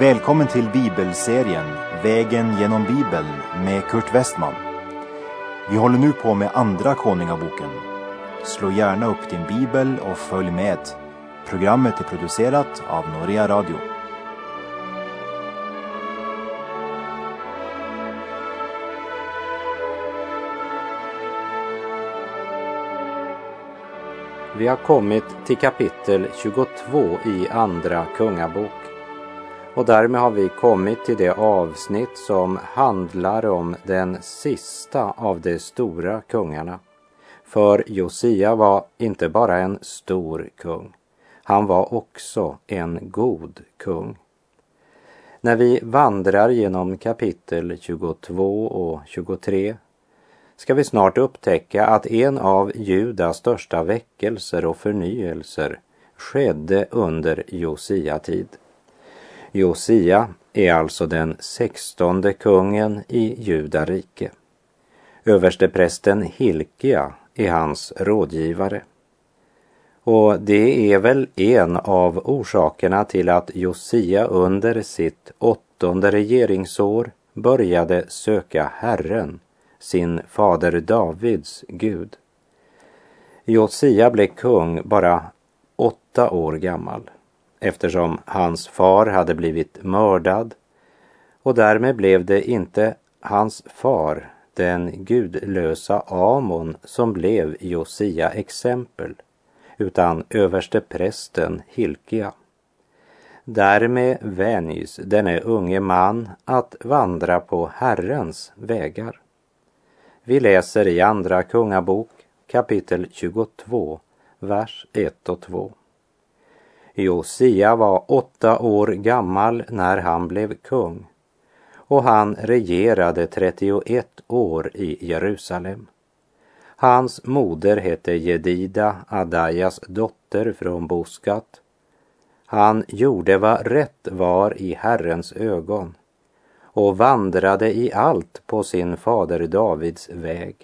Välkommen till bibelserien Vägen genom Bibeln med Kurt Westman. Vi håller nu på med Andra Konungaboken. Slå gärna upp din bibel och följ med. Programmet är producerat av Norea Radio. Vi har kommit till kapitel 22 i Andra Kungabok. Och därmed har vi kommit till det avsnitt som handlar om den sista av de stora kungarna. För Josia var inte bara en stor kung, han var också en god kung. När vi vandrar genom kapitel 22 och 23 ska vi snart upptäcka att en av Judas största väckelser och förnyelser skedde under Josia tid. Josia är alltså den sextonde kungen i Judarike. Översteprästen Hilkia är hans rådgivare. Och det är väl en av orsakerna till att Josia under sitt åttonde regeringsår började söka Herren, sin fader Davids Gud. Josia blev kung bara åtta år gammal eftersom hans far hade blivit mördad och därmed blev det inte hans far, den gudlösa Amon, som blev Josia exempel, utan överste prästen Hilkia. Därmed vänjs denne unge man att vandra på Herrens vägar. Vi läser i Andra Kungabok kapitel 22, vers 1 och 2. Josia var åtta år gammal när han blev kung och han regerade 31 år i Jerusalem. Hans moder hette Jedida, Adajas dotter från Boskat. Han gjorde vad rätt var i Herrens ögon och vandrade i allt på sin fader Davids väg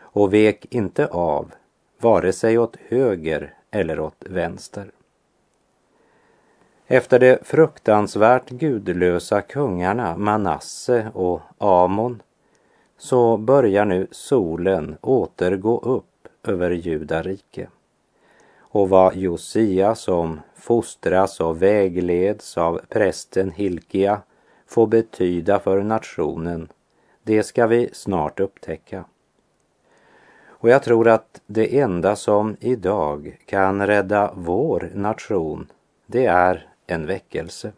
och vek inte av, vare sig åt höger eller åt vänster. Efter de fruktansvärt gudlösa kungarna Manasse och Amon så börjar nu solen återgå upp över Judarike. Och vad Josia som fostras och vägleds av prästen Hilkia får betyda för nationen, det ska vi snart upptäcka. Och jag tror att det enda som idag kan rädda vår nation, det är en väckelse.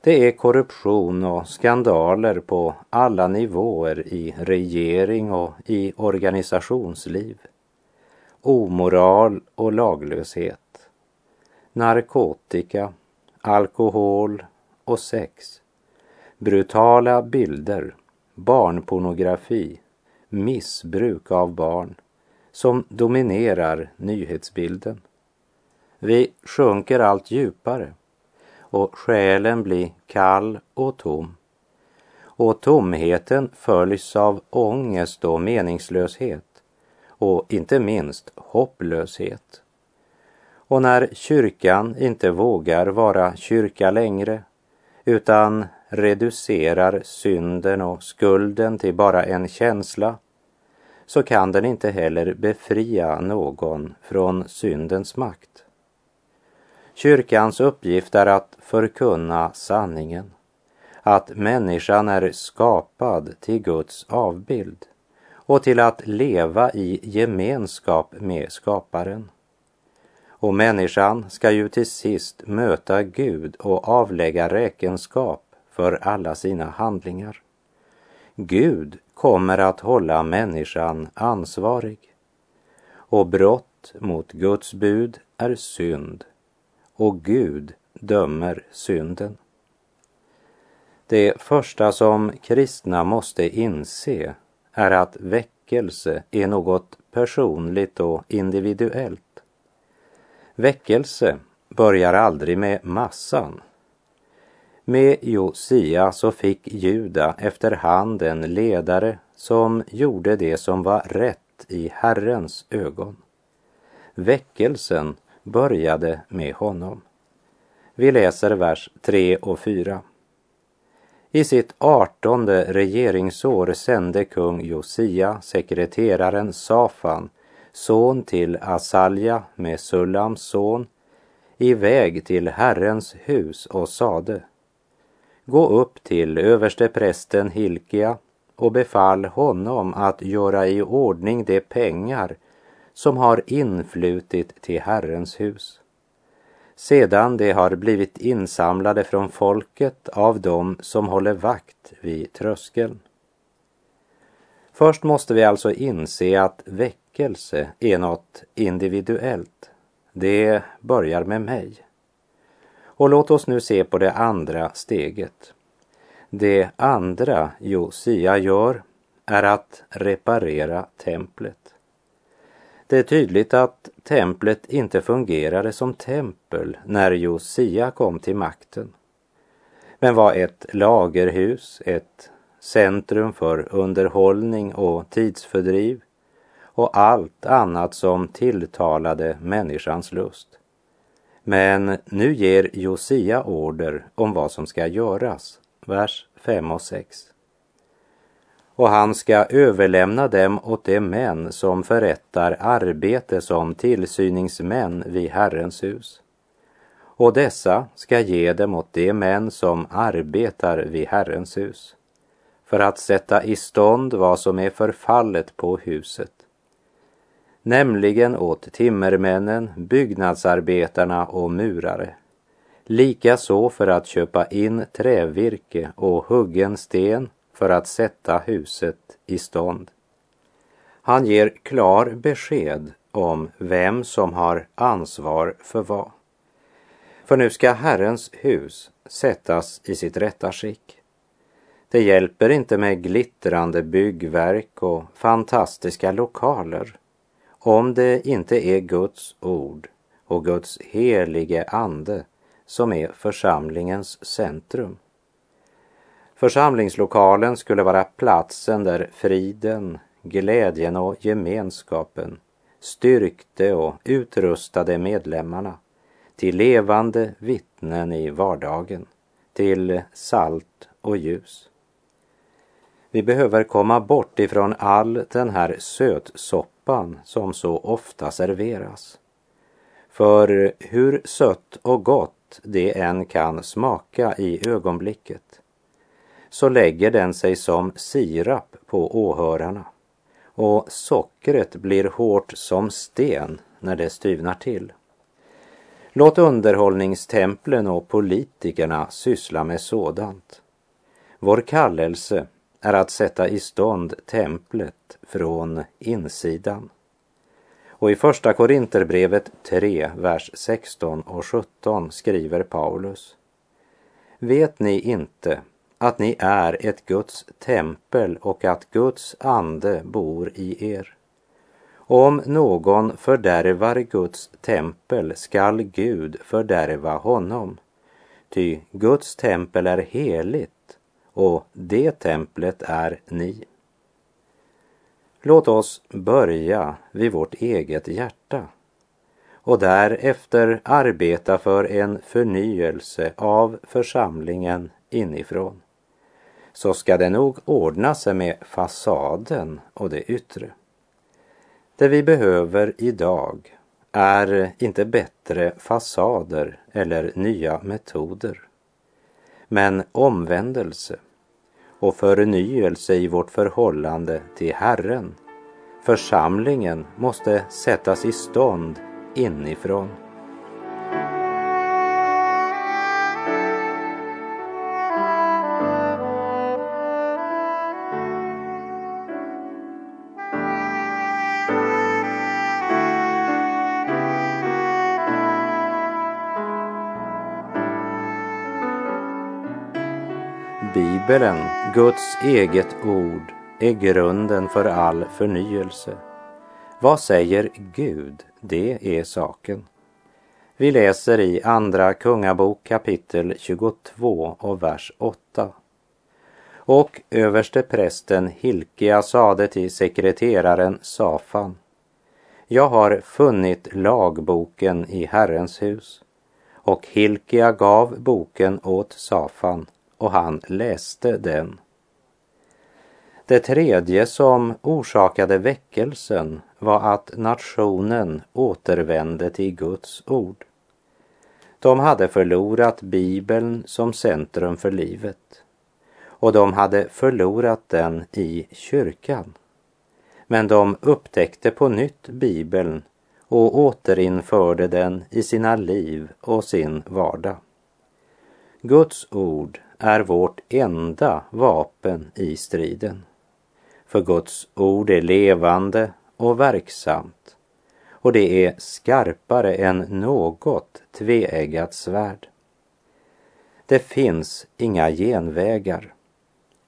Det är korruption och skandaler på alla nivåer i regering och i organisationsliv. Omoral och laglöshet. Narkotika, alkohol och sex. Brutala bilder, barnpornografi, missbruk av barn som dominerar nyhetsbilden. Vi sjunker allt djupare och själen blir kall och tom. Och tomheten följs av ångest och meningslöshet och inte minst hopplöshet. Och när kyrkan inte vågar vara kyrka längre utan reducerar synden och skulden till bara en känsla så kan den inte heller befria någon från syndens makt. Kyrkans uppgift är att förkunna sanningen, att människan är skapad till Guds avbild och till att leva i gemenskap med skaparen. Och människan ska ju till sist möta Gud och avlägga räkenskap för alla sina handlingar. Gud kommer att hålla människan ansvarig. Och brott mot Guds bud är synd och Gud dömer synden. Det första som kristna måste inse är att väckelse är något personligt och individuellt. Väckelse börjar aldrig med massan. Med Josia så fick Juda efterhand en ledare som gjorde det som var rätt i Herrens ögon. Väckelsen började med honom. Vi läser vers 3 och 4. I sitt artonde regeringsår sände kung Josia sekreteraren Safan, son till Asalja med Sullams son, iväg till Herrens hus och sade Gå upp till översteprästen Hilkia och befall honom att göra i ordning de pengar som har influtit till Herrens hus sedan de har blivit insamlade från folket av dem som håller vakt vid tröskeln. Först måste vi alltså inse att väckelse är något individuellt. Det börjar med mig. Och låt oss nu se på det andra steget. Det andra Josia gör är att reparera templet. Det är tydligt att templet inte fungerade som tempel när Josia kom till makten, men var ett lagerhus, ett centrum för underhållning och tidsfördriv och allt annat som tilltalade människans lust. Men nu ger Josia order om vad som ska göras, vers 5 och 6 och han ska överlämna dem åt de män som förrättar arbete som tillsyningsmän vid Herrens hus. Och dessa ska ge dem åt de män som arbetar vid Herrens hus för att sätta i stånd vad som är förfallet på huset, nämligen åt timmermännen, byggnadsarbetarna och murare. Likaså för att köpa in trävirke och huggen sten för att sätta huset i stånd. Han ger klar besked om vem som har ansvar för vad. För nu ska Herrens hus sättas i sitt rätta skick. Det hjälper inte med glittrande byggverk och fantastiska lokaler om det inte är Guds ord och Guds helige ande som är församlingens centrum. Församlingslokalen skulle vara platsen där friden, glädjen och gemenskapen styrkte och utrustade medlemmarna till levande vittnen i vardagen, till salt och ljus. Vi behöver komma bort ifrån all den här sötsoppan som så ofta serveras. För hur sött och gott det än kan smaka i ögonblicket så lägger den sig som sirap på åhörarna och sockret blir hårt som sten när det styvnar till. Låt underhållningstemplen och politikerna syssla med sådant. Vår kallelse är att sätta i stånd templet från insidan. Och i Första Korinterbrevet 3, vers 16 och 17 skriver Paulus. Vet ni inte att ni är ett Guds tempel och att Guds ande bor i er. Om någon fördärvar Guds tempel skall Gud fördärva honom. Ty Guds tempel är heligt och det templet är ni. Låt oss börja vid vårt eget hjärta och därefter arbeta för en förnyelse av församlingen inifrån så ska det nog ordna sig med fasaden och det yttre. Det vi behöver idag är inte bättre fasader eller nya metoder, men omvändelse och förnyelse i vårt förhållande till Herren. Församlingen måste sättas i stånd inifrån. Bibeln, Guds eget ord, är grunden för all förnyelse. Vad säger Gud? Det är saken. Vi läser i Andra Kungabok kapitel 22 och vers 8. Och överste prästen Hilkia sade till sekreteraren Safan. Jag har funnit lagboken i Herrens hus Och Hilkia gav boken åt Safan och han läste den. Det tredje som orsakade väckelsen var att nationen återvände till Guds ord. De hade förlorat Bibeln som centrum för livet och de hade förlorat den i kyrkan. Men de upptäckte på nytt Bibeln och återinförde den i sina liv och sin vardag. Guds ord är vårt enda vapen i striden. För Guds ord är levande och verksamt och det är skarpare än något tveeggat svärd. Det finns inga genvägar,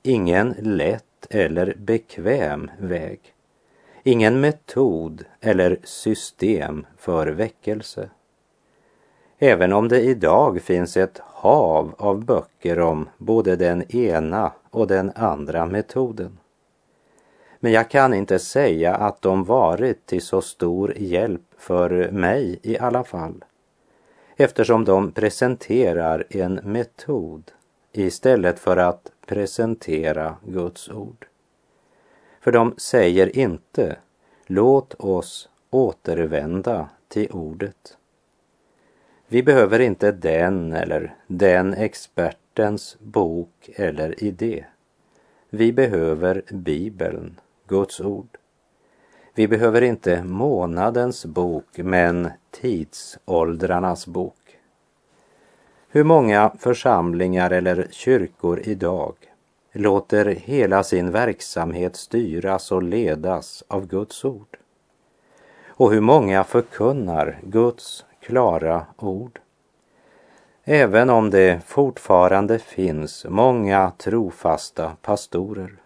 ingen lätt eller bekväm väg, ingen metod eller system för väckelse. Även om det idag finns ett hav av böcker om både den ena och den andra metoden men jag kan inte säga att de varit till så stor hjälp för mig i alla fall. Eftersom de presenterar en metod istället för att presentera Guds ord. För de säger inte låt oss återvända till ordet. Vi behöver inte den eller den expertens bok eller idé. Vi behöver Bibeln Guds ord. Vi behöver inte månadens bok, men tidsåldrarnas bok. Hur många församlingar eller kyrkor idag låter hela sin verksamhet styras och ledas av Guds ord? Och hur många förkunnar Guds klara ord? Även om det fortfarande finns många trofasta pastorer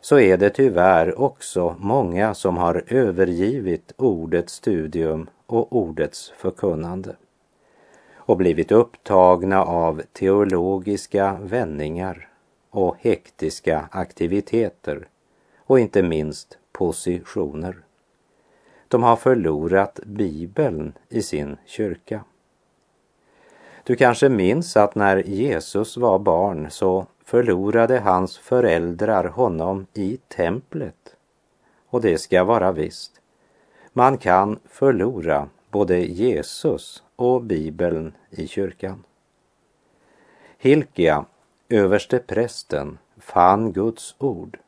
så är det tyvärr också många som har övergivit ordets studium och ordets förkunnande och blivit upptagna av teologiska vändningar och hektiska aktiviteter och inte minst positioner. De har förlorat Bibeln i sin kyrka. Du kanske minns att när Jesus var barn så förlorade hans föräldrar honom i templet. Och det ska vara visst. Man kan förlora både Jesus och Bibeln i kyrkan. Hilkia, överste prästen, fann Guds ord.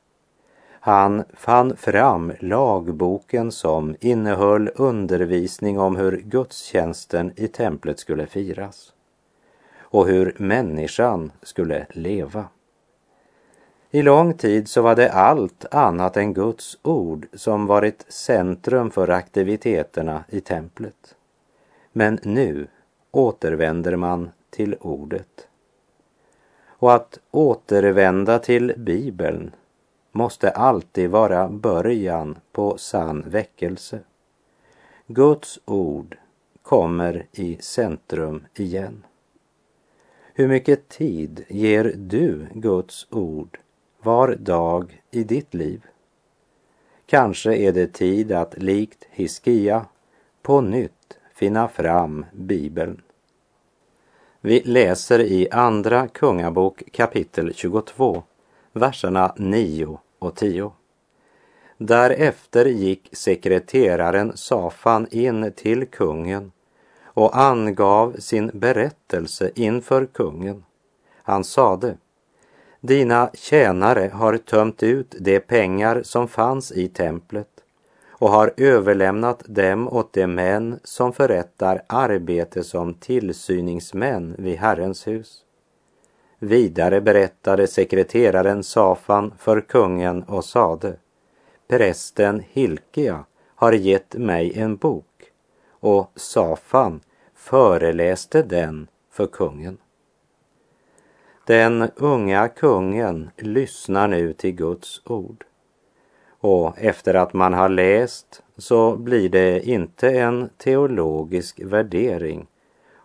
Han fann fram lagboken som innehöll undervisning om hur gudstjänsten i templet skulle firas och hur människan skulle leva. I lång tid så var det allt annat än Guds ord som varit centrum för aktiviteterna i templet. Men nu återvänder man till ordet. Och att återvända till Bibeln måste alltid vara början på sann väckelse. Guds ord kommer i centrum igen. Hur mycket tid ger du Guds ord var dag i ditt liv? Kanske är det tid att likt Hiskia på nytt finna fram Bibeln. Vi läser i Andra Kungabok kapitel 22, verserna 9 och 10. Därefter gick sekreteraren Safan in till kungen och angav sin berättelse inför kungen. Han sade, dina tjänare har tömt ut de pengar som fanns i templet och har överlämnat dem åt de män som förrättar arbete som tillsyningsmän vid Herrens hus. Vidare berättade sekreteraren Safan för kungen och sade, prästen Hilkia har gett mig en bok och Safan föreläste den för kungen. Den unga kungen lyssnar nu till Guds ord. Och efter att man har läst så blir det inte en teologisk värdering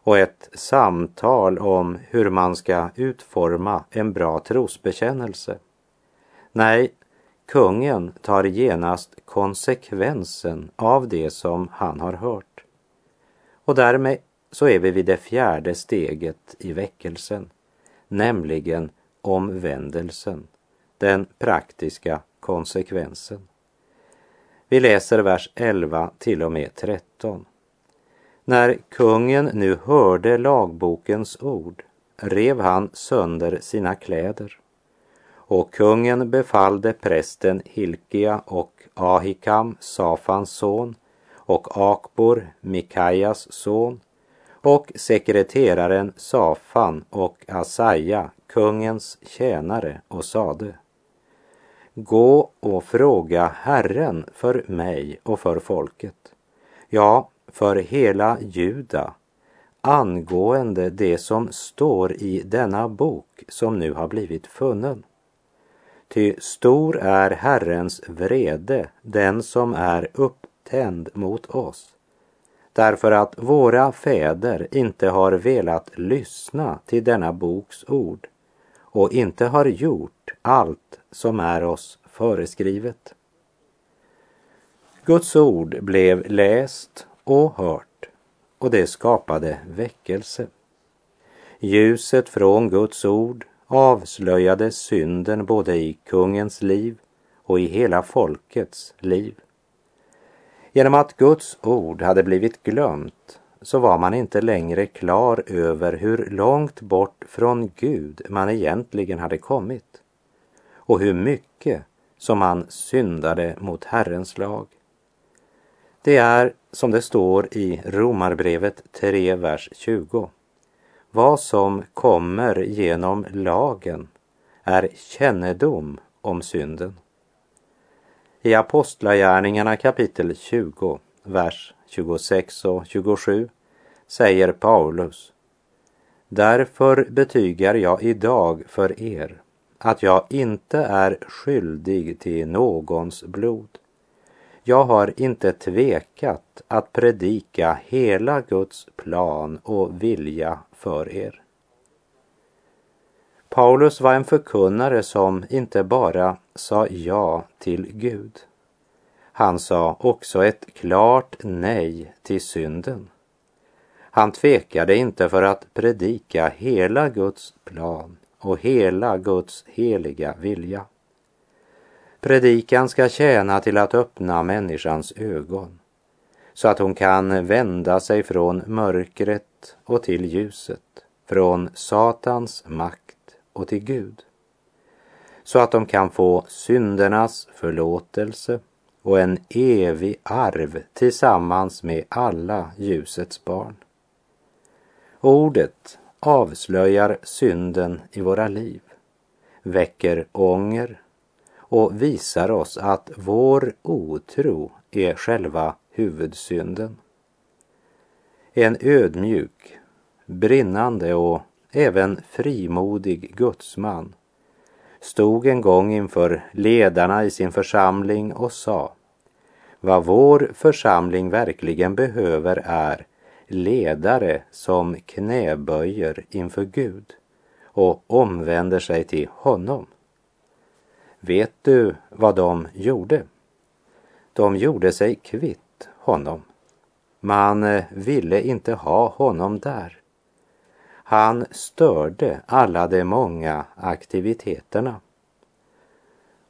och ett samtal om hur man ska utforma en bra trosbekännelse. Nej, kungen tar genast konsekvensen av det som han har hört. Och därmed så är vi vid det fjärde steget i väckelsen, nämligen omvändelsen, den praktiska konsekvensen. Vi läser vers 11 till och med 13. När kungen nu hörde lagbokens ord rev han sönder sina kläder. Och kungen befallde prästen Hilkia och Ahikam, Safans son, och Akbor, Mikajas son, och sekreteraren Safan och Asaja, kungens tjänare, och sade Gå och fråga Herren för mig och för folket, ja, för hela Juda, angående det som står i denna bok som nu har blivit funnen. Ty stor är Herrens vrede, den som är upptänd mot oss, därför att våra fäder inte har velat lyssna till denna boks ord och inte har gjort allt som är oss föreskrivet. Guds ord blev läst och hört och det skapade väckelse. Ljuset från Guds ord avslöjade synden både i kungens liv och i hela folkets liv. Genom att Guds ord hade blivit glömt så var man inte längre klar över hur långt bort från Gud man egentligen hade kommit och hur mycket som man syndade mot Herrens lag. Det är som det står i Romarbrevet 3, vers 20. Vad som kommer genom lagen är kännedom om synden. I Apostlagärningarna kapitel 20, vers 26 och 27 säger Paulus Därför betygar jag idag för er att jag inte är skyldig till någons blod. Jag har inte tvekat att predika hela Guds plan och vilja för er. Paulus var en förkunnare som inte bara sa ja till Gud. Han sa också ett klart nej till synden. Han tvekade inte för att predika hela Guds plan och hela Guds heliga vilja. Predikan ska tjäna till att öppna människans ögon så att hon kan vända sig från mörkret och till ljuset, från Satans makt och till Gud. Så att de kan få syndernas förlåtelse och en evig arv tillsammans med alla ljusets barn. Ordet avslöjar synden i våra liv, väcker ånger och visar oss att vår otro är själva huvudsynden. En ödmjuk, brinnande och även frimodig gudsman stod en gång inför ledarna i sin församling och sa vad vår församling verkligen behöver är ledare som knäböjer inför Gud och omvänder sig till honom. Vet du vad de gjorde? De gjorde sig kvitt honom. Man eh, ville inte ha honom där. Han störde alla de många aktiviteterna.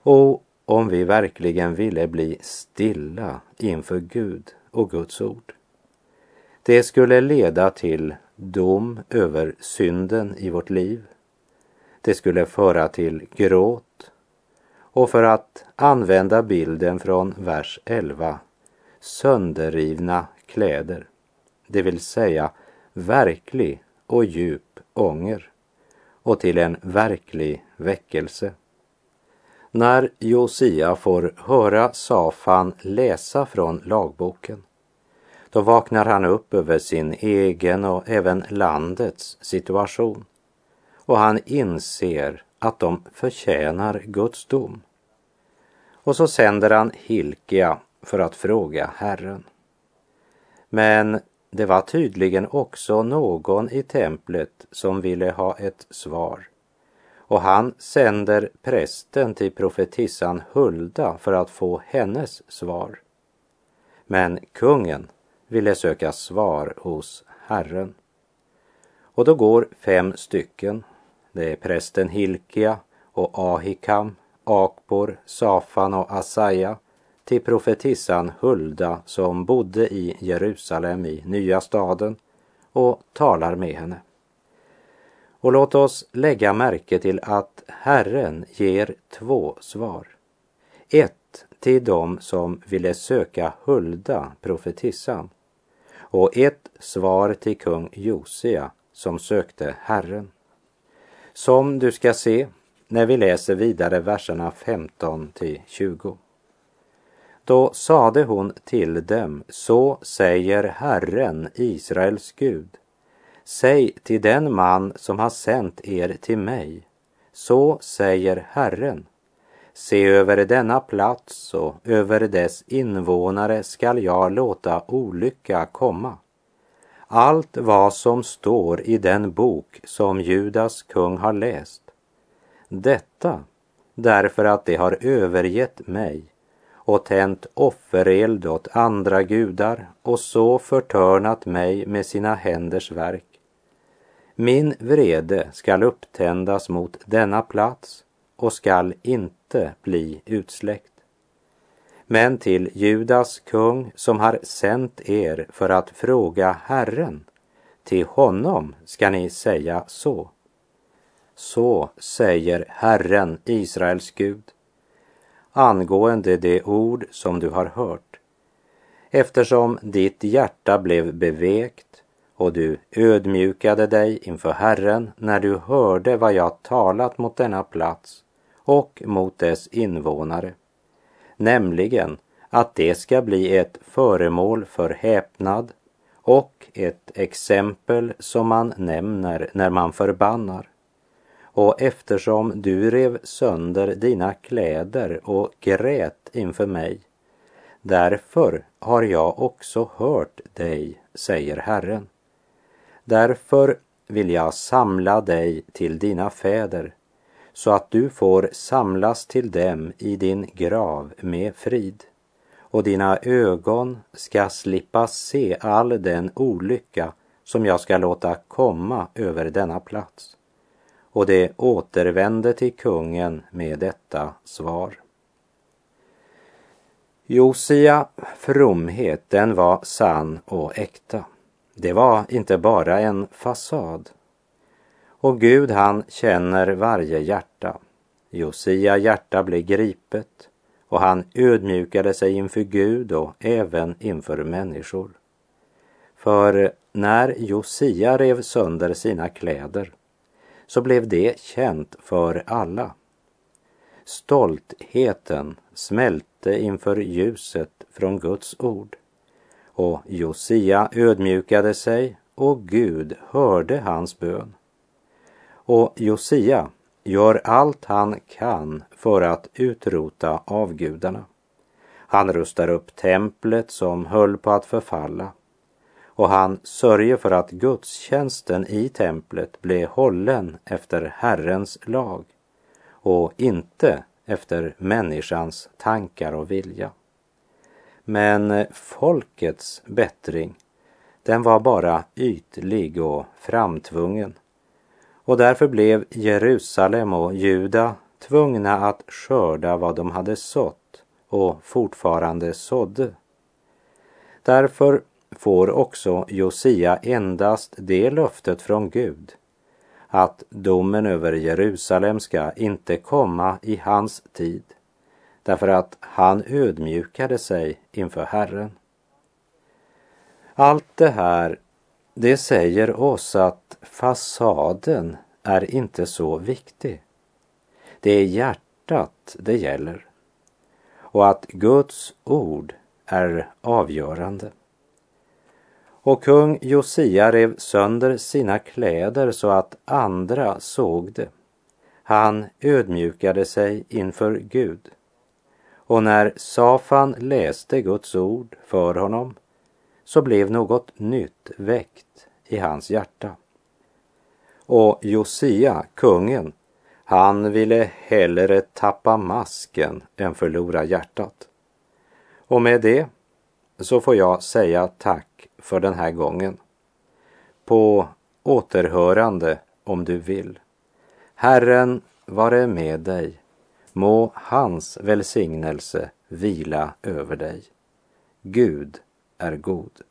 Och om vi verkligen ville bli stilla inför Gud och Guds ord. Det skulle leda till dom över synden i vårt liv. Det skulle föra till gråt och för att använda bilden från vers 11, sönderrivna kläder, det vill säga verklig och djup ånger och till en verklig väckelse. När Josia får höra Safan läsa från lagboken, då vaknar han upp över sin egen och även landets situation och han inser att de förtjänar Guds dom. Och så sänder han Hilkia för att fråga Herren. Men det var tydligen också någon i templet som ville ha ett svar. Och han sänder prästen till profetissan Hulda för att få hennes svar. Men kungen ville söka svar hos Herren. Och då går fem stycken, det är prästen Hilkia och Ahikam, Akbor, Safan och Asaja till profetissan Hulda som bodde i Jerusalem i nya staden och talar med henne. Och låt oss lägga märke till att Herren ger två svar. Ett till dem som ville söka Hulda, profetissan, och ett svar till kung Josia som sökte Herren. Som du ska se när vi läser vidare verserna 15 till 20. Då sade hon till dem, så säger Herren, Israels Gud. Säg till den man som har sänt er till mig, så säger Herren. Se över denna plats och över dess invånare skall jag låta olycka komma. Allt vad som står i den bok som Judas kung har läst. Detta därför att de har övergett mig och tänt offereld åt andra gudar och så förtörnat mig med sina händers verk. Min vrede skall upptändas mot denna plats och skall inte bli utsläckt. Men till Judas kung som har sänt er för att fråga Herren, till honom ska ni säga så. Så säger Herren, Israels Gud angående det ord som du har hört. Eftersom ditt hjärta blev bevekt och du ödmjukade dig inför Herren när du hörde vad jag talat mot denna plats och mot dess invånare, nämligen att det ska bli ett föremål för häpnad och ett exempel som man nämner när man förbannar och eftersom du rev sönder dina kläder och grät inför mig, därför har jag också hört dig, säger Herren. Därför vill jag samla dig till dina fäder, så att du får samlas till dem i din grav med frid, och dina ögon ska slippa se all den olycka som jag ska låta komma över denna plats och det återvände till kungen med detta svar. Josia fromhet, den var sann och äkta. Det var inte bara en fasad. Och Gud han känner varje hjärta. Josia hjärta blev gripet och han ödmjukade sig inför Gud och även inför människor. För när Josia rev sönder sina kläder så blev det känt för alla. Stoltheten smälte inför ljuset från Guds ord och Josia ödmjukade sig och Gud hörde hans bön. Och Josia gör allt han kan för att utrota avgudarna. Han rustar upp templet som höll på att förfalla och han sörjer för att gudstjänsten i templet blev hållen efter Herrens lag och inte efter människans tankar och vilja. Men folkets bättring, den var bara ytlig och framtvungen och därför blev Jerusalem och Juda tvungna att skörda vad de hade sått och fortfarande sådde. Därför får också Josia endast det löftet från Gud att domen över Jerusalem ska inte komma i hans tid därför att han ödmjukade sig inför Herren. Allt det här, det säger oss att fasaden är inte så viktig. Det är hjärtat det gäller och att Guds ord är avgörande. Och kung Josia rev sönder sina kläder så att andra såg det. Han ödmjukade sig inför Gud. Och när Safan läste Guds ord för honom så blev något nytt väckt i hans hjärta. Och Josia, kungen, han ville hellre tappa masken än förlora hjärtat. Och med det så får jag säga tack för den här gången. På återhörande om du vill. Herren vare med dig. Må hans välsignelse vila över dig. Gud är god.